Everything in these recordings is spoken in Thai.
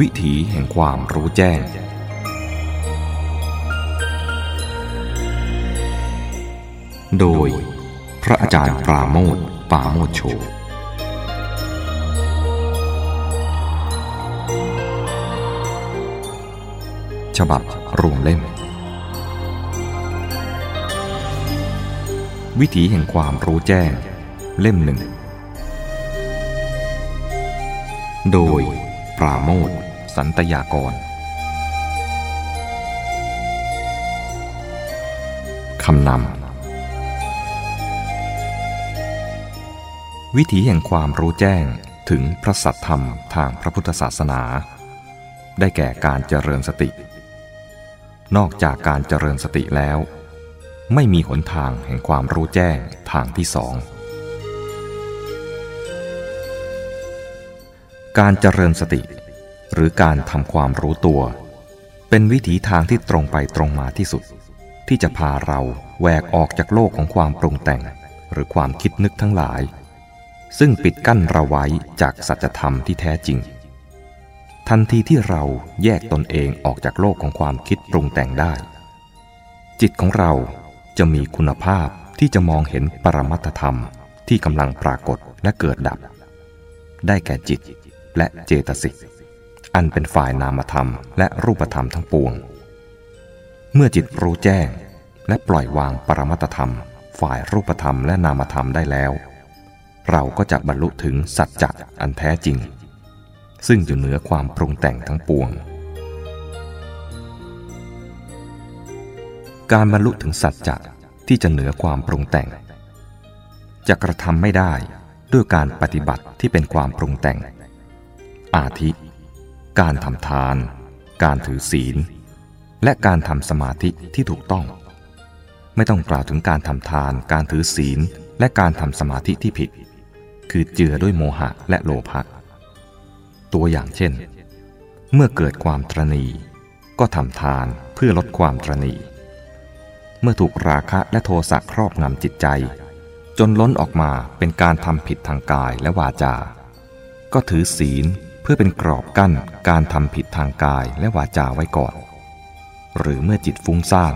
วิถีแห่งความรู้แจ้ง โดยพระอาจารย์ปราโมทปราโมทโช ฉบับรวมเล่ม วิถีแห่งความรู้แจ้ง เล่มหนึ่ง โดยปราโมท สันตยากรคำนำวิถีแห่งความรู้แจ้งถึงพระสัทธรรมทางพระพุทธศาสนา ได้แก่การเจริญสติ นอกจากการเจริญสติแล้ว ไม่มีหนทางแห่งความรู้แจ้งทางที่สองการเจริญสติ หรือการทำความรู้ตัว เป็นวิถีทางที่ตรงไปตรงมาที่สุด ที่จะพาเราแหวกออกจากโลกของความปรุงแต่ง หรือความคิดนึกทั้งหลาย ซึ่งปิดกั้นเราไว้จากสัจธรรมที่แท้จริง ทันทีที่เราแยกตนเองออกจากโลกของความคิดปรุงแต่งได้ จิตของเราจะมีคุณภาพที่จะมองเห็นปรมัตธรรมที่กำลังปรากฏและเกิดดับ ได้แก่จิตและเจตสิก อันเป็นฝ่ายนามธรรมและรูปธรรมทั้งปวง เมื่อจิตรู้แจ้งและปล่อยวางปรมัตธรรม ฝ่ายรูปธรรมและนามธรรมได้แล้ว เราก็จะบรรลุถึงสัจจะอันแท้จริง ซึ่งอยู่เหนือความปรุงแต่งทั้งปวง การบรรลุถึงสัจจะที่จะเหนือความปรุงแต่ง จะกระทำไม่ได้ด้วยการปฏิบัติที่เป็นความปรุงแต่ง อาทิ การทำทาน การถือศีล และการทำสมาธิที่ถูกต้อง ไม่ต้องกล่าวถึงการทำทาน การถือศีล และการทำสมาธิที่ผิด คือเจือด้วยโมหะและโลภะตัวอย่างเช่น เมื่อเกิดความตรณีก็ทำทานเพื่อลดความตรณีเมื่อถูกราคะและโทสะครอบงำจิตใจ จนล้นออกมาเป็นการทำผิดทางกายและวาจา ก็ถือศีล เพื่อเป็นกรอบกั้นการทำผิดทางกายและวาจาไว้ก่อน หรือเมื่อจิตฟุ้งซ่าน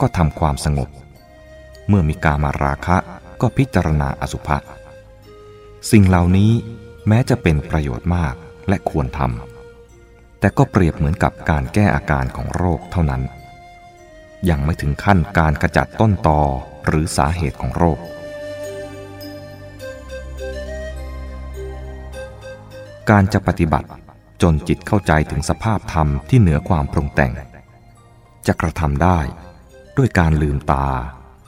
ก็ทำความสงบ เมื่อมีการมาราคะก็พิจารณาอสุภะสิ่งเหล่านี้แม้จะเป็นประโยชน์มากและควรทำแต่ก็เปรียบเหมือนกับการแก้อาการของโรคเท่านั้น ยังไม่ถึงขั้นการกระจัดต้นตอหรือสาเหตุของโรค การจะปฏิบัติจนจิตเข้าใจถึงสภาพธรรมที่เหนือความปรุงแต่ง จะกระทำได้ ด้วยการลืมตา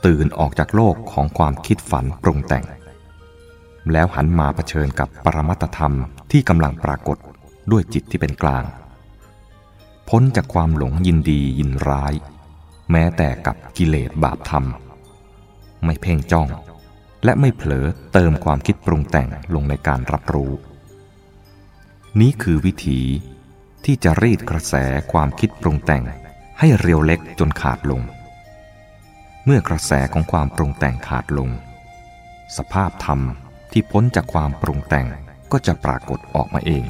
ตื่นออกจากโลกของความคิดฝันปรุงแต่ง แล้วหันมาเผชิญกับปรมัตธรรมที่กำลังปรากฏด้วยจิตที่เป็นกลาง พ้นจากความหลงยินดียินร้าย แม้แต่กับกิเลสบาปธรรม ไม่เพ่งจ้อง และไม่เผลอเติมความคิดปรุงแต่งลงในการรับรู้ นี้คือวิธีที่จะรีดกระแสความคิดปรุงแต่งให้เรียวเล็กจนขาดลง เมื่อกระแสของความปรุงแต่งขาดลง สภาพธรรมที่พ้นจากความปรุงแต่งก็จะปรากฏออกมาเอง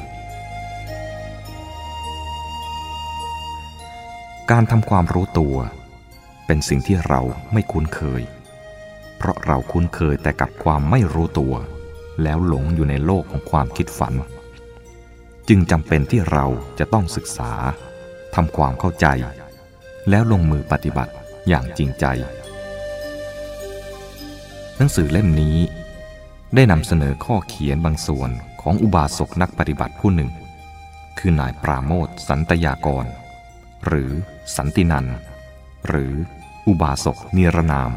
การทำความรู้ตัว เป็นสิ่งที่เราไม่คุ้นเคย เพราะเราคุ้นเคยแต่กับความไม่รู้ตัว แล้วหลงอยู่ในโลกของความคิดฝัน จึงจำเป็นที่เราจะต้องศึกษาทำความเข้าใจ แล้วลงมือปฏิบัติอย่างจริงใจ หนังสือเล่มนี้ ได้นำเสนอข้อเขียนบางส่วนของอุบาสกนักปฏิบัติผู้หนึ่ง คือนายปราโมทสันตยากร หรือสันตินัน หรืออุบาสกนิรนาม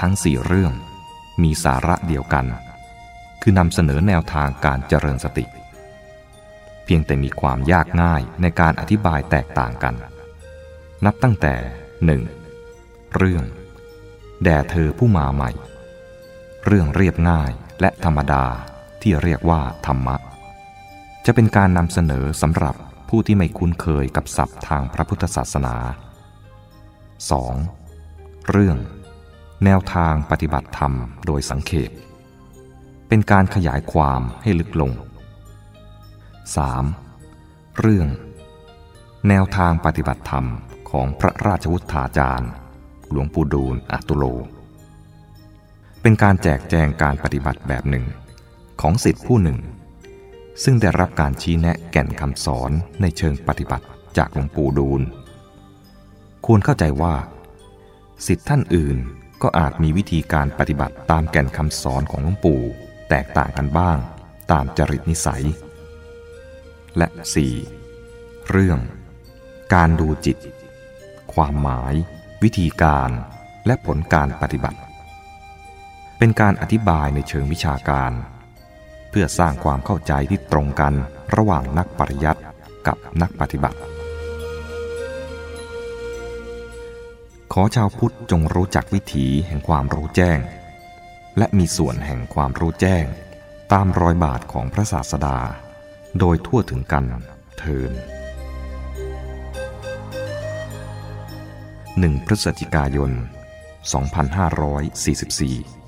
ทั้งสี่เรื่องมีสาระเดียวกัน คือนำเสนอแนวทางการเจริญสติ เพียงแต่มีความยากง่ายในการอธิบายแตกต่างกัน นับตั้งแต่หนึ่งเรื่อง แด่เธอผู้มาใหม่ เรื่องเรียบง่ายและธรรมดาที่เรียกว่าธรรมะ จะเป็นการนำเสนอสำหรับผู้ที่ไม่คุ้นเคยกับศัพท์ทางพระพุทธศาสนา 2. เรื่อง แนวทางปฏิบัติธรรมโดยสังเขปเป็นการขยายความให้ลึกลง 3. เรื่อง แนวทางปฏิบัติธรรมของพระราชวุฒาจารย์ หลวงปู่ดูลอัตุโล เป็นการแจกแจงการปฏิบัติแบบหนึ่ง ของสิทธิผู้หนึ่ง ซึ่งได้รับการชี้แนะแก่นคำสอนในเชิงปฏิบัติจากหลวงปู่ดูล ควรเข้าใจว่า สิทธิท่านอื่นก็อาจมีวิธีการปฏิบัติตามแก่นคำสอนของหลวงปู่แตกต่างกันบ้าง ตามจริตนิสัย และ 4. เรื่อง การดูจิต ความหมาย วิธีการและผลการปฏิบัติ เป็นการอธิบายในเชิงวิชาการ เพื่อสร้างความเข้าใจที่ตรงกันระหว่างนักปริยัติกับนักปฏิบัติ ขอชาวพุทธจงรู้จักวิถีแห่งความรู้แจ้ง และมีส่วนแห่งความรู้แจ้ง ตามรอยบาทของพระศาสดา โดยทั่วถึงกันเทินหนึ่งพฤศจิกายน 2544